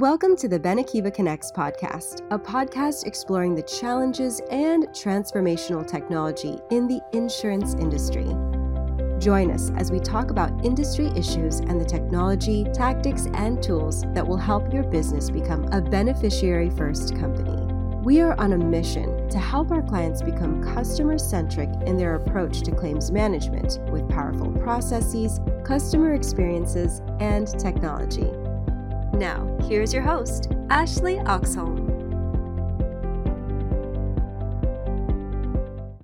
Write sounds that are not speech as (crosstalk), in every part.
Welcome to the Benekiva Connects podcast, a podcast exploring the challenges and transformational technology in the insurance industry. Join us as we talk about industry issues and the technology, tactics, and tools that will help your business become a beneficiary first company. We are on a mission to help our clients become customer centric in their approach to claims management with powerful processes, customer experiences, and technology. Now, here's your host, Ashley Oxholm.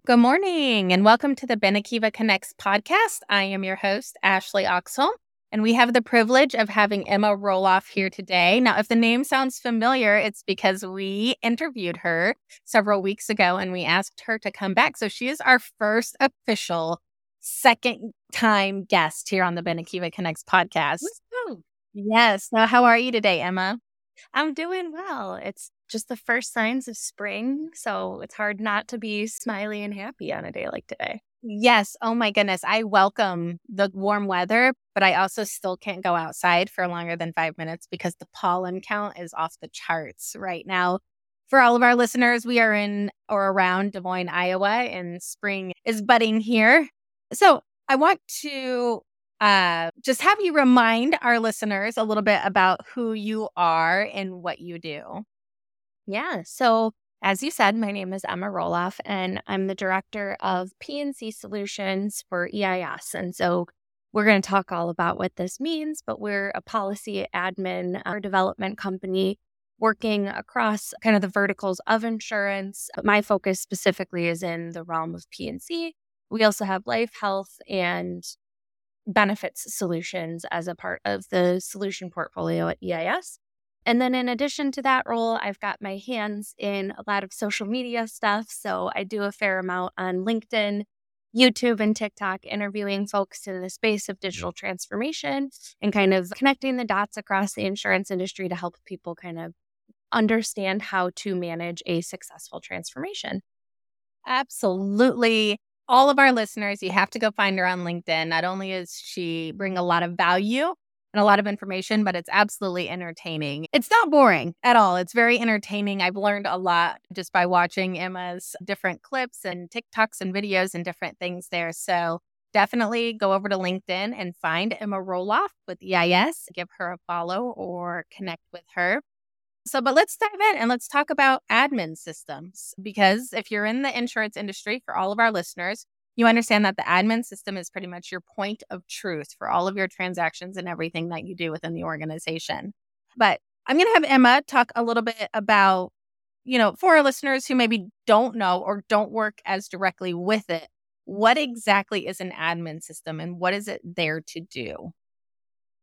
Good morning and welcome to the Benekiva Connects podcast. I am your host, Ashley Oxholm, and we have the privilege of having Ema Roloff here today. Now, if the name sounds familiar, it's because we interviewed her several weeks ago and we asked her to come back. So she is our first official second time guest here on the Benekiva Connects podcast. Yes. So, how are you today, Ema? I'm doing well. It's just the first signs of spring. So, it's hard not to be smiley and happy on a day like today. Yes. Oh my goodness. I welcome the warm weather, but I also still can't go outside for longer than five minutes because the pollen count is off the charts right now. For all of our listeners, we are in or around Des Moines, Iowa, and spring is budding here. So I want to uh, just have you remind our listeners a little bit about who you are and what you do. Yeah. So, as you said, my name is Ema Roloff, and I'm the director of P&C Solutions for EIS. And so, we're going to talk all about what this means, but we're a policy admin or development company working across kind of the verticals of insurance. My focus specifically is in the realm of P&C. We also have life, health, and benefits solutions as a part of the solution portfolio at EIS. And then in addition to that role, I've got my hands in a lot of social media stuff. So I do a fair amount on LinkedIn, YouTube, and TikTok, interviewing folks in the space of digital transformation and kind of connecting the dots across the insurance industry to help people kind of understand how to manage a successful transformation. Absolutely all of our listeners, you have to go find her on LinkedIn. Not only is she bring a lot of value and a lot of information, but it's absolutely entertaining. It's not boring at all. It's very entertaining. I've learned a lot just by watching Ema's different clips and TikToks and videos and different things there. So definitely go over to LinkedIn and find Ema Roloff with EIS. Give her a follow or connect with her. So, but let's dive in and let's talk about admin systems because if you're in the insurance industry, for all of our listeners, you understand that the admin system is pretty much your point of truth for all of your transactions and everything that you do within the organization. But I'm going to have Ema talk a little bit about, you know, for our listeners who maybe don't know or don't work as directly with it, what exactly is an admin system and what is it there to do?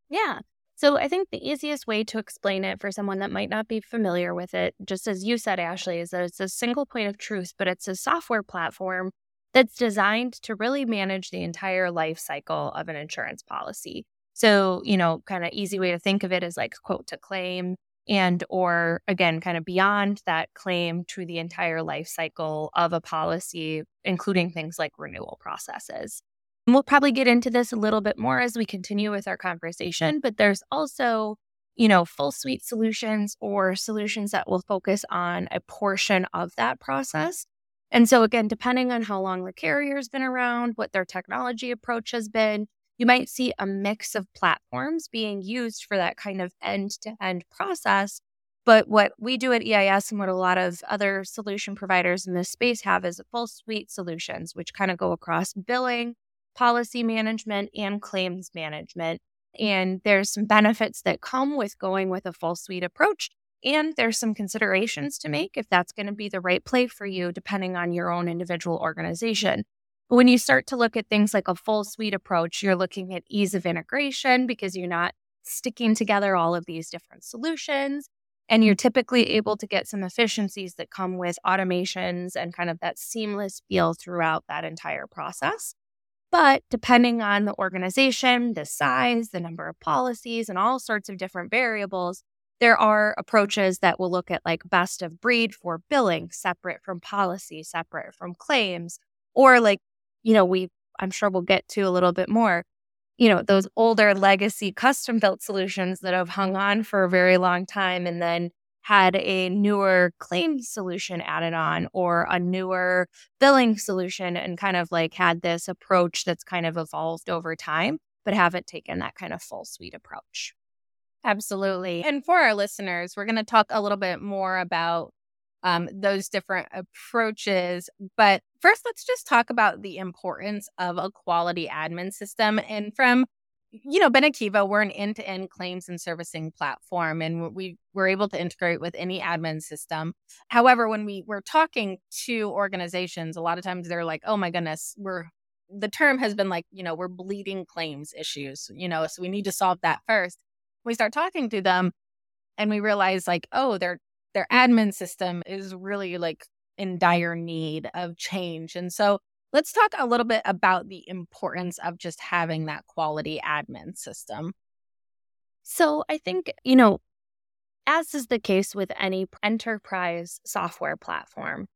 Yeah. So I think the easiest way to explain it for someone that might not be familiar with it, just as you said, Ashley, is that it's a single point of truth, but it's a software platform that's designed to really manage the entire life cycle of an insurance policy. So, you know, kind of easy way to think of it is like quote to claim and or again kind of beyond that claim to the entire life cycle of a policy including things like renewal processes. And we'll probably get into this a little bit more as we continue with our conversation, but there's also, you know, full suite solutions or solutions that will focus on a portion of that process. And so, again, depending on how long the carrier's been around, what their technology approach has been, you might see a mix of platforms being used for that kind of end to end process. But what we do at EIS and what a lot of other solution providers in this space have is full suite solutions, which kind of go across billing, policy management and claims management. And there's some benefits that come with going with a full suite approach. And there's some considerations to make if that's going to be the right play for you, depending on your own individual organization. But when you start to look at things like a full suite approach, you're looking at ease of integration because you're not sticking together all of these different solutions. And you're typically able to get some efficiencies that come with automations and kind of that seamless feel throughout that entire process. But depending on the organization, the size, the number of policies, and all sorts of different variables, there are approaches that will look at like best of breed for billing, separate from policy, separate from claims, or like, you know, we, I'm sure we'll get to a little bit more. you know, those older legacy custom built solutions that have hung on for a very long time and then had a newer claim solution added on or a newer billing solution and kind of like had this approach that's kind of evolved over time, but haven't taken that kind of full suite approach. Absolutely. And for our listeners, we're going to talk a little bit more about um, those different approaches. But first, let's just talk about the importance of a quality admin system. And from you know, Benekiva, we're an end to end claims and servicing platform, and we we're able to integrate with any admin system. However, when we we're talking to organizations, a lot of times they're like, "Oh my goodness, we're." The term has been like, you know, we're bleeding claims issues, you know, so we need to solve that first. We start talking to them and we realize like, oh, their their admin system is really like in dire need of change. And so Let's talk a little bit about the importance of just having that quality admin system. So, I think, you know, as is the case with any enterprise software platform,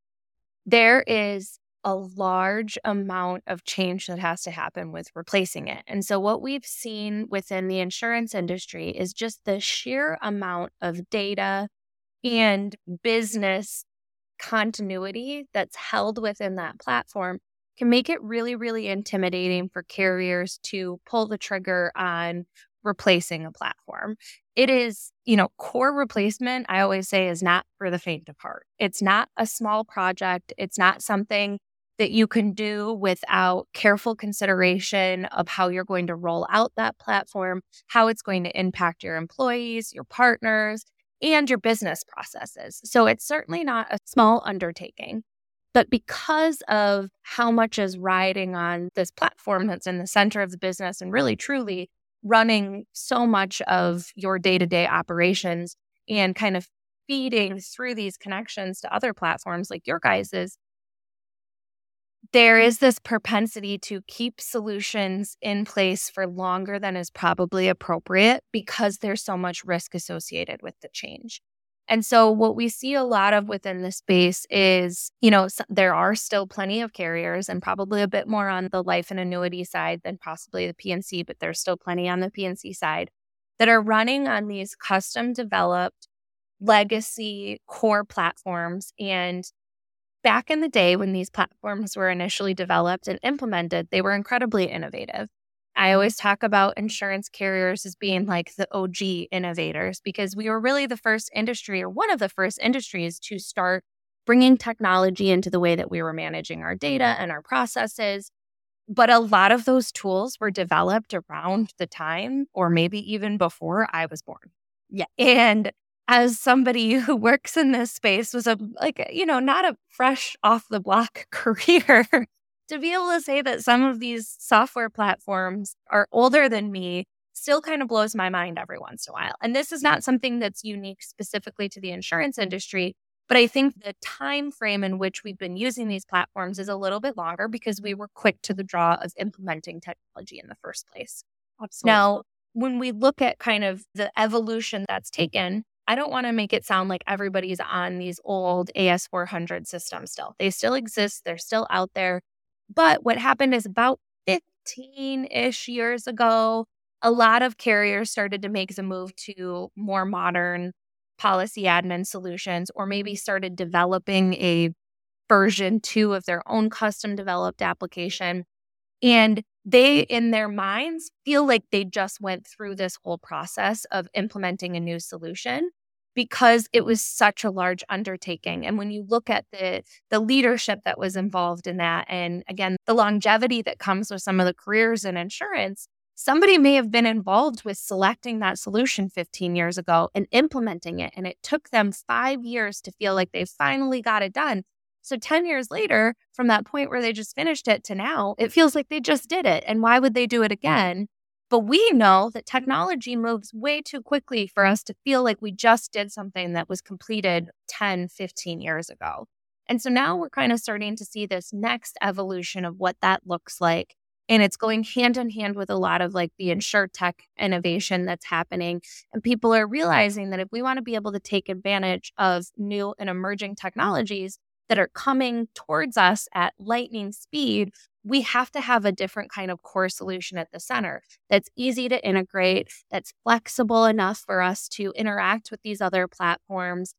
there is a large amount of change that has to happen with replacing it. And so, what we've seen within the insurance industry is just the sheer amount of data and business continuity that's held within that platform can make it really, really intimidating for carriers to pull the trigger on replacing a platform. It is, you know, core replacement, I always say, is not for the faint of heart. It's not a small project, it's not something that you can do without careful consideration of how you're going to roll out that platform, how it's going to impact your employees, your partners, and your business processes. So it's certainly not a small undertaking. But because of how much is riding on this platform that's in the center of the business and really truly running so much of your day to day operations and kind of feeding through these connections to other platforms like your guys's, there is this propensity to keep solutions in place for longer than is probably appropriate because there's so much risk associated with the change. And so, what we see a lot of within the space is, you know, there are still plenty of carriers and probably a bit more on the life and annuity side than possibly the P&C, but there's still plenty on the P&C side that are running on these custom developed legacy core platforms. And back in the day when these platforms were initially developed and implemented, they were incredibly innovative. I mm-hmm. always talk about insurance carriers as being like the OG innovators because we were really the first industry or one of the first industries to start bringing technology into the way that we were managing our data and our processes. But a lot of those tools were developed around the time or maybe even before I was born. Yeah. And as somebody (laughs) who works in this space was a like you know not a fresh off the block (laughs) career to be able to say that some of these software platforms are older than me still kind of blows my mind every once in a while. And this is not something that's unique specifically to the insurance industry, but I think the time frame in which we've been using these platforms is a little bit longer because we were quick to the draw of implementing technology in the first place. Absolutely. Now, when we look at kind of the evolution that's taken, I don't want to make it sound like everybody's on these old AS400 systems still. They still exist, they're still out there. But what happened is about 15 ish years ago, a lot of carriers started to make the move to more modern policy admin solutions, or maybe started developing a version two of their own custom developed application. And they, in their minds, feel like they just went through this whole process of implementing a new solution because it was such a large undertaking and when you look at the the leadership that was involved in that and again the longevity that comes with some of the careers in insurance somebody may have been involved with selecting that solution 15 years ago and implementing it and it took them 5 years to feel like they finally got it done. So 10 years later from that point where they just finished it to now it feels like they just did it and why would they do it again but we know that technology moves way too quickly for us to feel like we just did something that was completed 10, 15 years ago. And so now we're kind of starting to see this next evolution of what that looks like. And it's going hand in hand with a lot of like the insurtech innovation that's happening. And people are realizing that if we want to be able to take advantage of new and emerging technologies that are coming towards us at lightning speed, we have to have a different kind of core solution at the center that's easy to integrate, that's flexible enough for us to interact with these other platforms,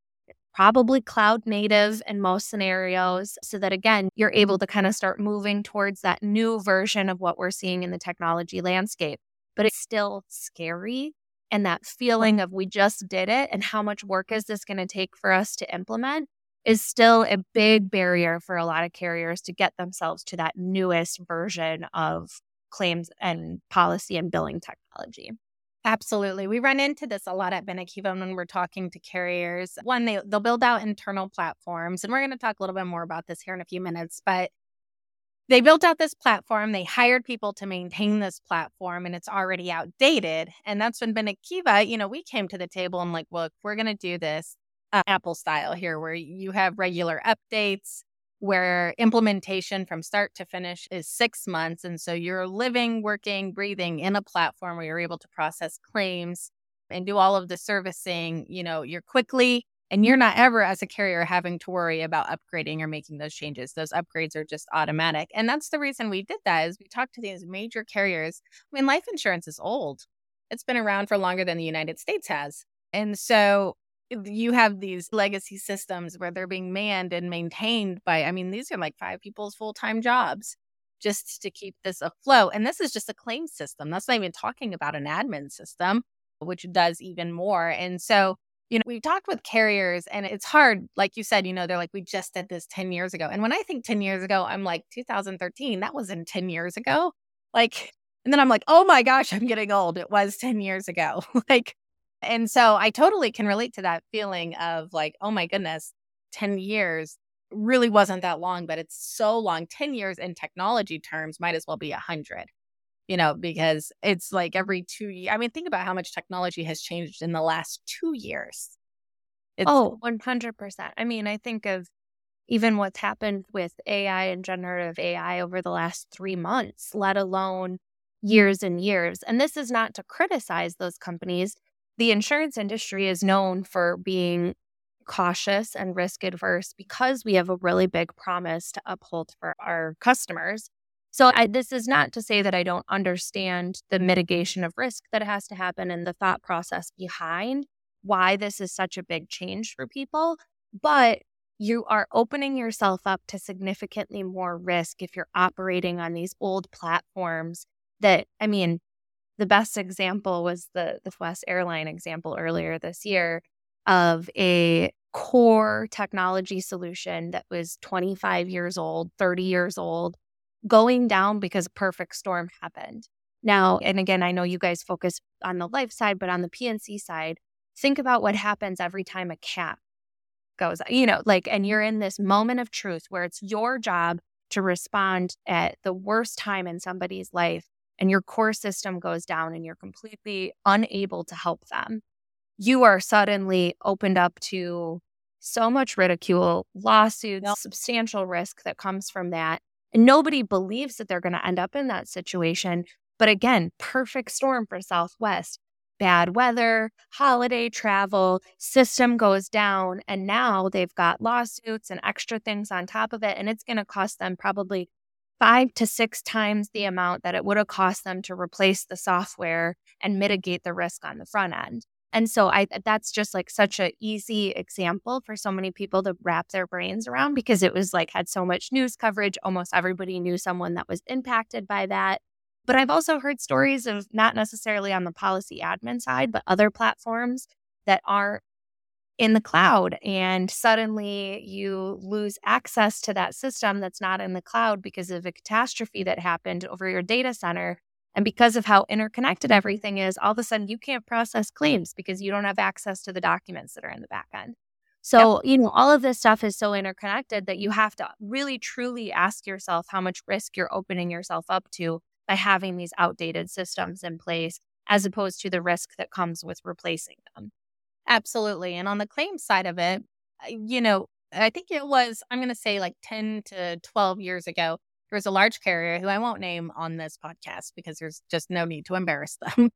probably cloud native in most scenarios, so that again, you're able to kind of start moving towards that new version of what we're seeing in the technology landscape. But it's still scary. And that feeling of we just did it and how much work is this going to take for us to implement is still a big barrier for a lot of carriers to get themselves to that newest version of claims and policy and billing technology. Absolutely. We run into this a lot at Benekiva when we're talking to carriers. One, they, they'll build out internal platforms, and we're going to talk a little bit more about this here in a few minutes, but they built out this platform. They hired people to maintain this platform, and it's already outdated. And that's when Benekiva, you know, we came to the table and like, look, we're going to do this uh, Apple style here, where you have regular updates, where implementation from start to finish is six months. And so you're living, working, breathing in a platform where you're able to process claims and do all of the servicing, you know, you're quickly and you're not ever as a carrier having to worry about upgrading or making those changes. Those upgrades are just automatic. And that's the reason we did that is we talked to these major carriers. I mean, life insurance is old. It's been around for longer than the United States has. And so you have these legacy systems where they're being manned and maintained by, I mean, these are like five people's full time jobs just to keep this afloat. And this is just a claim system. That's not even talking about an admin system, which does even more. And so, you know, we've talked with carriers and it's hard. Like you said, you know, they're like, we just did this 10 years ago. And when I think 10 years ago, I'm like, 2013, that wasn't 10 years ago. Like, and then I'm like, oh my gosh, I'm getting old. It was 10 years ago. (laughs) like, and so I totally can relate to that feeling of like, oh my goodness, 10 years really wasn't that long, but it's so long. 10 years in technology terms might as well be 100, you know, because it's like every two years. I mean, think about how much technology has changed in the last two years. It's- oh, 100%. I mean, I think of even what's happened with AI and generative AI over the last three months, let alone years and years. And this is not to criticize those companies the insurance industry is known for being cautious and risk adverse because we have a really big promise to uphold for our customers. So, I, this is not to say that I don't understand the mitigation of risk that has to happen and the thought process behind why this is such a big change for people. But you are opening yourself up to significantly more risk if you're operating on these old platforms that, I mean, the best example was the the West airline example earlier this year of a core technology solution that was 25 years old, 30 years old, going down because a perfect storm happened. Now, and again, I know you guys focus on the life side, but on the P&C side, think about what happens every time a cap goes, you know, like, and you're in this moment of truth where it's your job to respond at the worst time in somebody's life and your core system goes down and you're completely unable to help them, you are suddenly opened up to so much ridicule, lawsuits, yep. substantial risk that comes from that. And nobody believes that they're going to end up in that situation. But again, perfect storm for Southwest. Bad weather, holiday travel, system goes down. And now they've got lawsuits and extra things on top of it. And it's going to cost them probably five to six times the amount that it would have cost them to replace the software and mitigate the risk on the front end. And so I that's just like such an easy example for so many people to wrap their brains around because it was like had so much news coverage. Almost everybody knew someone that was impacted by that. But I've also heard stories of not necessarily on the policy admin side, but other platforms that aren't in the cloud and suddenly you lose access to that system that's not in the cloud because of a catastrophe that happened over your data center and because of how interconnected everything is all of a sudden you can't process claims because you don't have access to the documents that are in the back end so yep. you know all of this stuff is so interconnected that you have to really truly ask yourself how much risk you're opening yourself up to by having these outdated systems in place as opposed to the risk that comes with replacing them Absolutely. And on the claim side of it, uh, you know, I think it was, I'm going to say like 10 to 12 years ago, there was a large carrier who I won't name on this podcast because there's just no need to embarrass (laughs) them,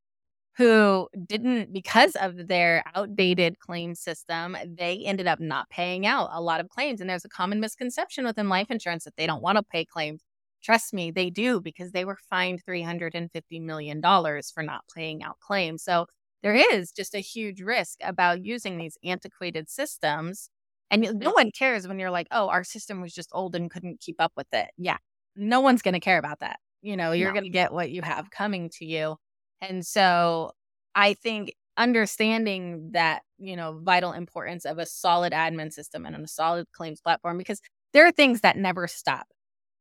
who didn't, because of their outdated claim system, they ended up not paying out a lot of claims. And there's a common misconception within life insurance that they don't want to pay claims. Trust me, they do because they were fined $350 million for not paying out claims. So there is just a huge risk about using these antiquated systems. And no mm-hmm. one cares when you're like, oh, our system was just old and couldn't keep up with it. Yeah, no one's going to care about that. You know, you're no. going to get what you have coming to you. And so I think understanding that, you know, vital importance of a solid admin system and a solid claims platform, because there are things that never stop.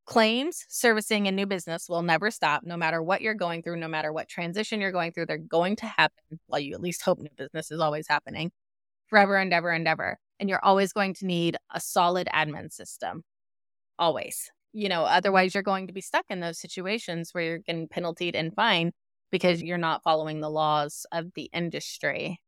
Claims, servicing, and new business will never stop, no matter what you're going through, no matter what transition you're going through. They're going to happen. Well, you at least hope new business is always happening forever and ever and ever. And you're always going to need a solid admin system. Always. You know, otherwise, you're going to be stuck in those situations where you're getting penaltied and fined because you're not following the laws of the industry.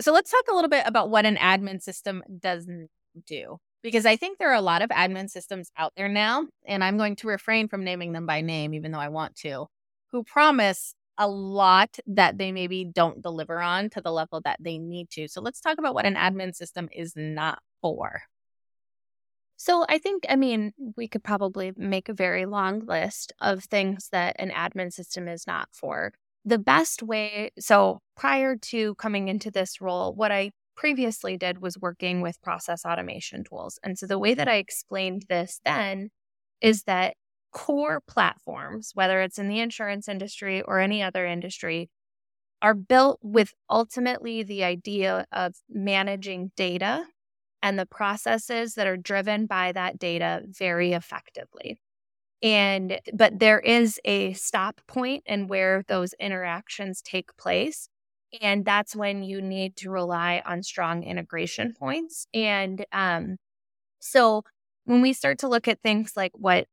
So let's talk a little bit about what an admin system doesn't do because I think there are a lot of admin systems out there now, and I'm going to refrain from naming them by name, even though I want to, who promise a lot that they maybe don't deliver on to the level that they need to. So let's talk about what an admin system is not for. So I think, I mean, we could probably make a very long list of things that an admin system is not for. The best way, so prior to coming into this role, what I previously did was working with process automation tools. And so the way that I explained this then is that core platforms, whether it's in the insurance industry or any other industry, are built with ultimately the idea of managing data and the processes that are driven by that data very effectively. And, but there is a stop point and where those interactions take place. And that's when you need to rely on strong integration points. And um, so when we start to look at things like what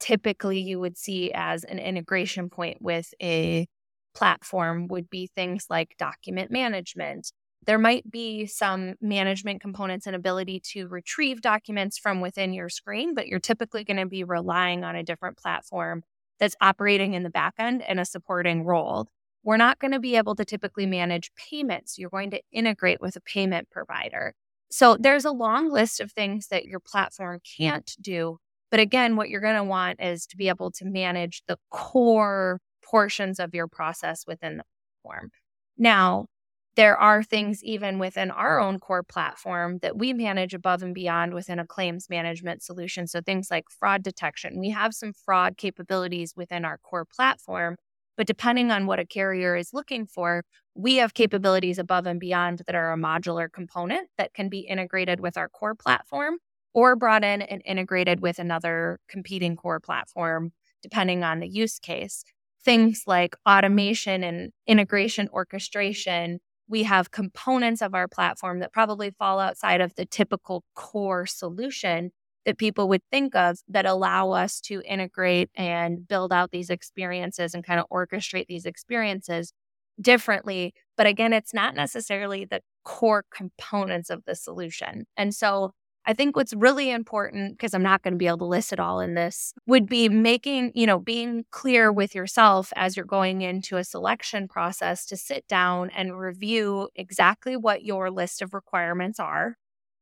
typically you would see as an integration point with a platform would be things like document management. There might be some management components and ability to retrieve documents from within your screen, but you're typically going to be relying on a different platform that's operating in the backend and a supporting role we're not going to be able to typically manage payments. You're going to integrate with a payment provider. So there's a long list of things that your platform can't do. But again, what you're going to want is to be able to manage the core portions of your process within the platform. Now, there are things even within our own core platform that we manage above and beyond within a claims management solution. So things like fraud detection. We have some fraud capabilities within our core platform but depending on what a carrier is looking for, we have capabilities above and beyond that are a modular component that can be integrated with our core platform or brought in and integrated with another competing core platform, depending on the use case. Things like automation and integration orchestration. We have components of our platform that probably fall outside of the typical core solution that people would think of that allow us to integrate and build out these experiences and kind of orchestrate these experiences differently. But again, it's not necessarily the core components of the solution. And so I think what's really important, because I'm not going to be able to list it all in this, would be making, you know, being clear with yourself as you're going into a selection process to sit down and review exactly what your list of requirements are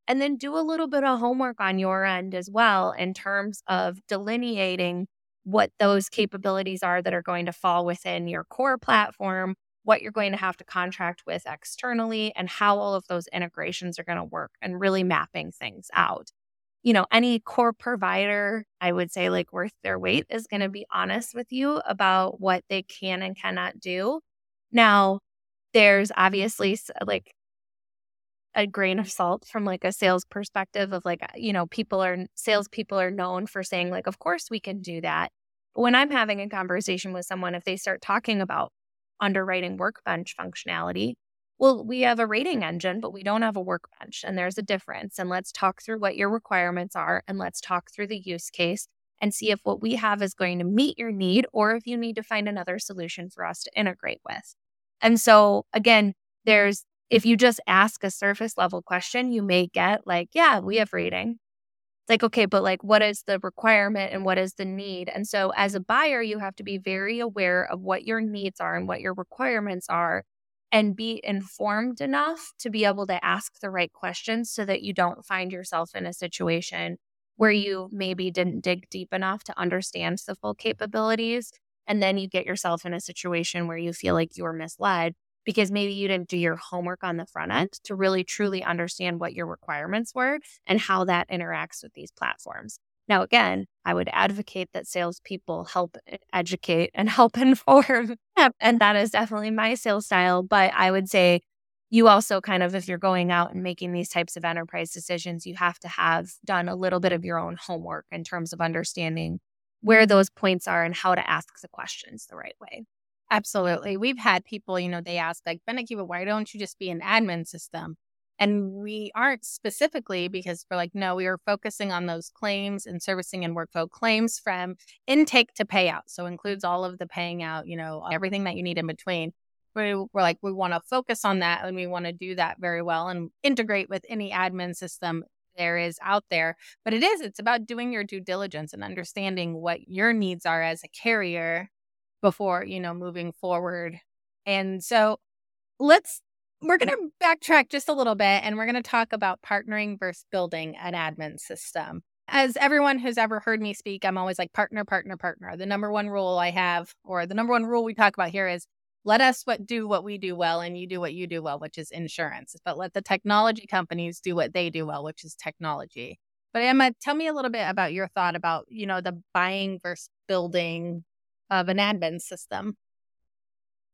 and then do a little bit of homework on your end as well in terms of delineating what those capabilities are that are going to fall within your core platform, what you're going to have to contract with externally, and how all of those integrations are going to work and really mapping things out. You know, any core provider, I would say, like worth their weight, is going to be honest with you about what they can and cannot do. Now, there's obviously like a grain of salt from like a sales perspective of like you know people are salespeople are known for saying like of course we can do that. But when i'm having a conversation with someone if they start talking about underwriting workbench functionality well we have a rating engine but we don't have a workbench and there's a difference and let's talk through what your requirements are and let's talk through the use case and see if what we have is going to meet your need or if you need to find another solution for us to integrate with. And so again there's if you just ask a surface level question, you may get like, yeah, we have rating. It's like, okay, but like, what is the requirement and what is the need? And so, as a buyer, you have to be very aware of what your needs are and what your requirements are and be informed enough to be able to ask the right questions so that you don't find yourself in a situation where you maybe didn't dig deep enough to understand the full capabilities. And then you get yourself in a situation where you feel like you were misled because maybe you didn't do your homework on the front end to really truly understand what your requirements were and how that interacts with these platforms. Now, again, I would advocate that salespeople help educate and (laughs) help inform. and that is definitely my sales style. But I would say you also kind of, if you're going out and making these types of enterprise decisions, you have to have done a little bit of your own homework in terms of understanding where mm-hmm. those points are and how to ask the questions the right way. Absolutely. We've had people, you know, they ask, like, Benekiva, why don't you just be an admin system? And we aren't specifically because we're like, no, we are focusing on those claims and servicing and workflow claims from intake to payout. So includes all of the paying out, you know, everything that you need in between. We, we're like, we want to focus on that and we want to do that very well and integrate with any admin system there is out there. But it is, it's about doing your due diligence and understanding what your needs are as a carrier before, you know, moving forward. And so let's we're going to backtrack just a little bit and we're going to talk about partnering versus building an admin system. As everyone who's ever heard me speak, I'm always like partner, partner, partner. The number one rule I have, or the number one rule we talk about here is let us what do what we do well and you do what you do well, which is insurance. But let the technology companies do what they do well, which is technology. But Ema, tell me a little bit about your thought about, you know, the buying versus building of an admin system.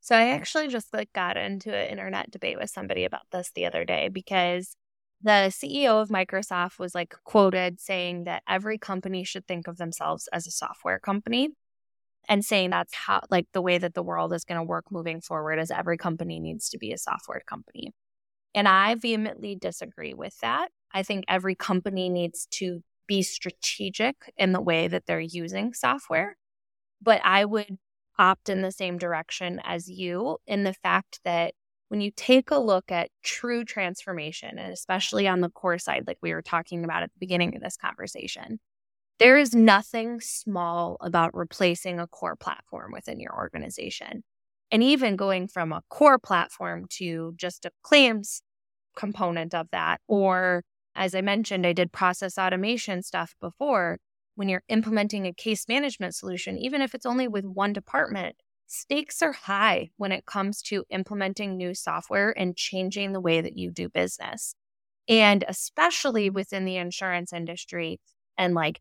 So I actually just like got into an internet debate with somebody about this the other day because the CEO of Microsoft was like quoted saying that every company should think of themselves as a software company and saying that's how like the way that the world is going to work moving forward is every company needs to be a software company. And I vehemently disagree with that. I think every company needs to be strategic in the way that they're using software. But I would opt in the same direction as you in the fact that when you take a look at true transformation, and especially on the core side, like we were talking about at the beginning of this conversation, there is nothing small about replacing a core platform within your organization. And even going from a core platform to just a claims component of that, or as I mentioned, I did process automation stuff before when you're implementing a case management solution, even if it's only with one department, stakes are high when it comes to implementing new software and changing the way that you do business. And especially within the insurance industry and like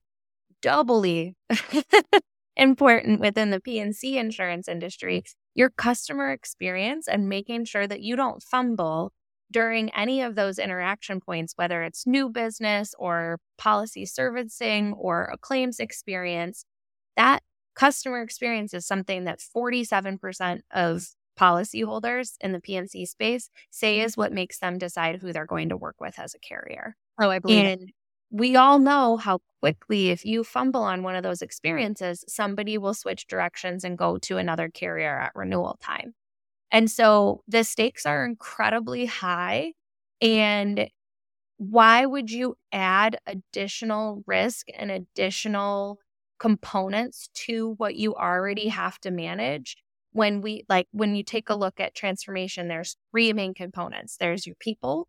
doubly (laughs) important within the P&C insurance industry, your customer experience and making sure that you don't fumble during any of those interaction points, whether it's new business or policy servicing or a claims experience, that customer experience is something that 47% of policyholders in the P&C space say is what makes them decide who they're going to work with as a carrier. Oh, I believe and we all know how quickly, if you fumble on one of those experiences, somebody will switch directions and go to another carrier at renewal time. And so the stakes are incredibly high. And why would you add additional risk and additional components to what you already have to manage? When we like, when you take a look at transformation, there's three main components there's your people,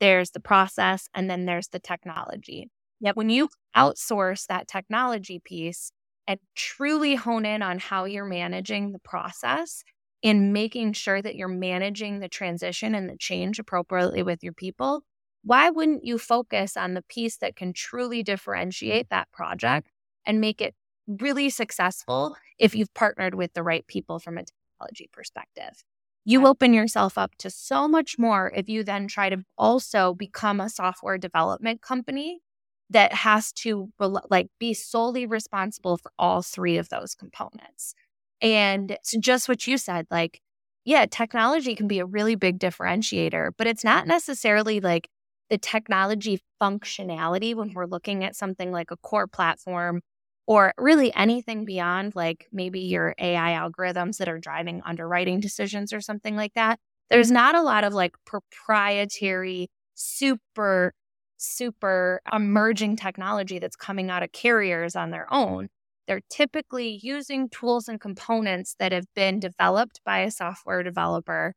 there's the process, and then there's the technology. Yet when you outsource that technology piece and truly hone in on how you're managing the process, in making sure that you're managing the transition and the change appropriately with your people, why wouldn't you focus on the piece that can truly differentiate that project and make it really successful if you've partnered with the right people from a technology perspective? You open yourself up to so much more if you then try to also become a software development company that has to like be solely responsible for all three of those components. And so just what you said, like, yeah, technology can be a really big differentiator, but it's not necessarily like the technology functionality when we're looking at something like a core platform or really anything beyond like maybe your AI algorithms that are driving underwriting decisions or something like that. There's not a lot of like proprietary, super, super emerging technology that's coming out of carriers on their own. They're typically using tools and components that have been developed by a software developer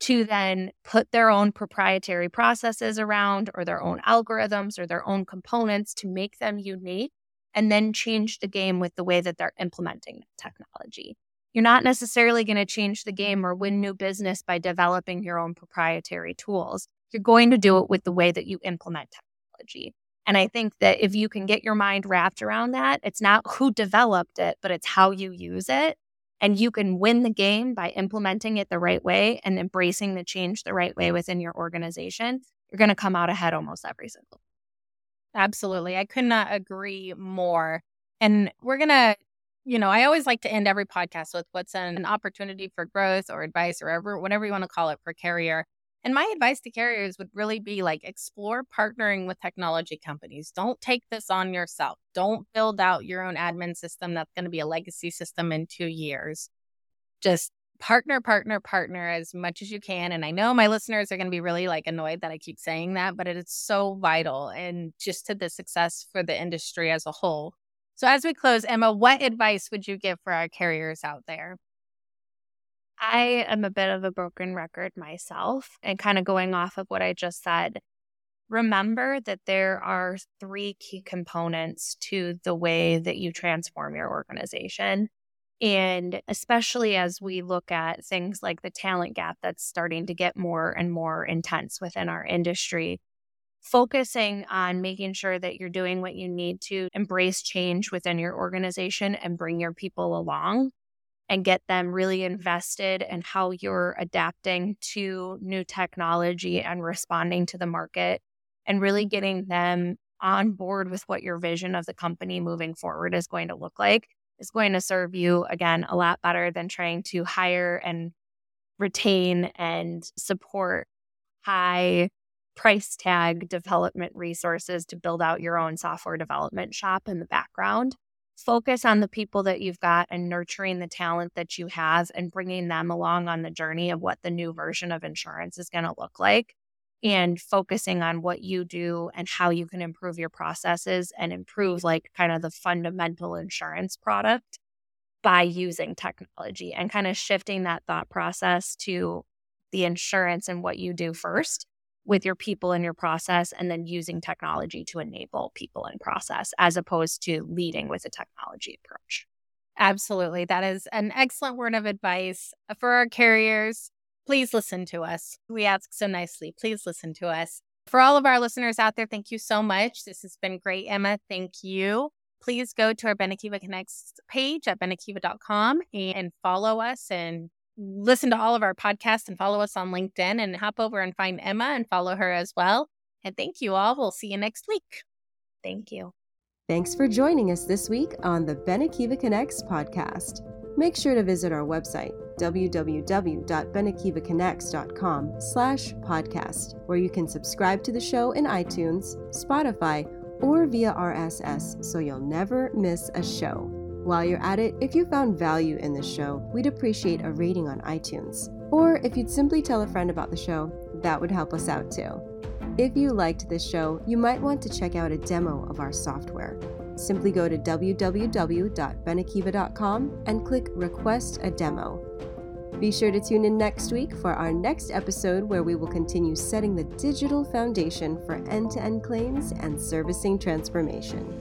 to then put their own proprietary processes around or their own algorithms or their own components to make them unique and then change the game with the way that they're implementing technology. You're not necessarily going to change the game or win new business by developing your own proprietary tools. You're going to do it with the way that you implement technology. And I think that if you can get your mind wrapped around that, it's not who developed it, but it's how you use it. And you can win the game by implementing it the right way and embracing the change the right way within your organization. You're going to come out ahead almost every single. Absolutely. I could not agree more. And we're going to, you know, I always like to end every podcast with what's an, an opportunity for growth or advice or whatever, whatever you want to call it for carrier. And my advice to carriers would really be like explore partnering with technology companies. Don't take this on yourself. Don't build out your own admin system that's going to be a legacy system in two years. Just partner, partner, partner as much as you can. And I know my listeners are going to be really like annoyed that I keep saying that, but it is so vital and just to the success for the industry as a whole. So as we close, Ema, what advice would you give for our carriers out there? I am a bit of a broken record myself and kind of going off of what I just said. Remember that there are three key components to the way that you transform your organization. And especially as we look at things like the talent gap that's starting to get more and more intense within our industry, focusing on making sure that you're doing what you need to embrace change within your organization and bring your people along and get them really invested in how you're adapting to new technology and responding to the market and really mm-hmm. getting them on board with what your vision of the company moving forward is going to look like is going to serve you again a lot better than trying to hire and retain and support high price tag development resources to build out your own software development shop in the background. Focus on the people that you've got and nurturing the talent that you have and bringing them along on the journey of what the new version of insurance is going to look like and focusing on what you do and how you can improve your processes and improve like kind of the fundamental insurance product by using technology and kind of shifting that thought process to the insurance and what you do first with your people and your process and then using technology to enable people and process as opposed to leading with a technology approach. Absolutely. That is an excellent word of advice uh, for our carriers please listen to us. We ask so nicely. Please listen to us. For all of our listeners out there, thank you so much. This has been great, Ema. Thank you. Please go to our Benekiva Connects page at benekiva.com and follow us and listen to all of our podcasts and follow us on LinkedIn and hop over and find Ema and follow her as well. And thank you all. We'll see you next week. Thank you. Thanks for joining us this week on the Benekiva Connects podcast. Make sure to visit our website, www.benekivaconnects.com slash podcast, where you can subscribe to the show in iTunes, Spotify, or via RSS so you'll never miss a show. While you're at it, if you found value in this show, we'd appreciate a rating on iTunes. Or if you'd simply tell a friend about the show, that would help us out too. If you liked this show, you might want to check out a demo of our software. Simply go to www.benekiva.com and click Request a Demo. Be sure to tune in next week for our next episode where we will continue setting the digital foundation for end to end claims and servicing transformation.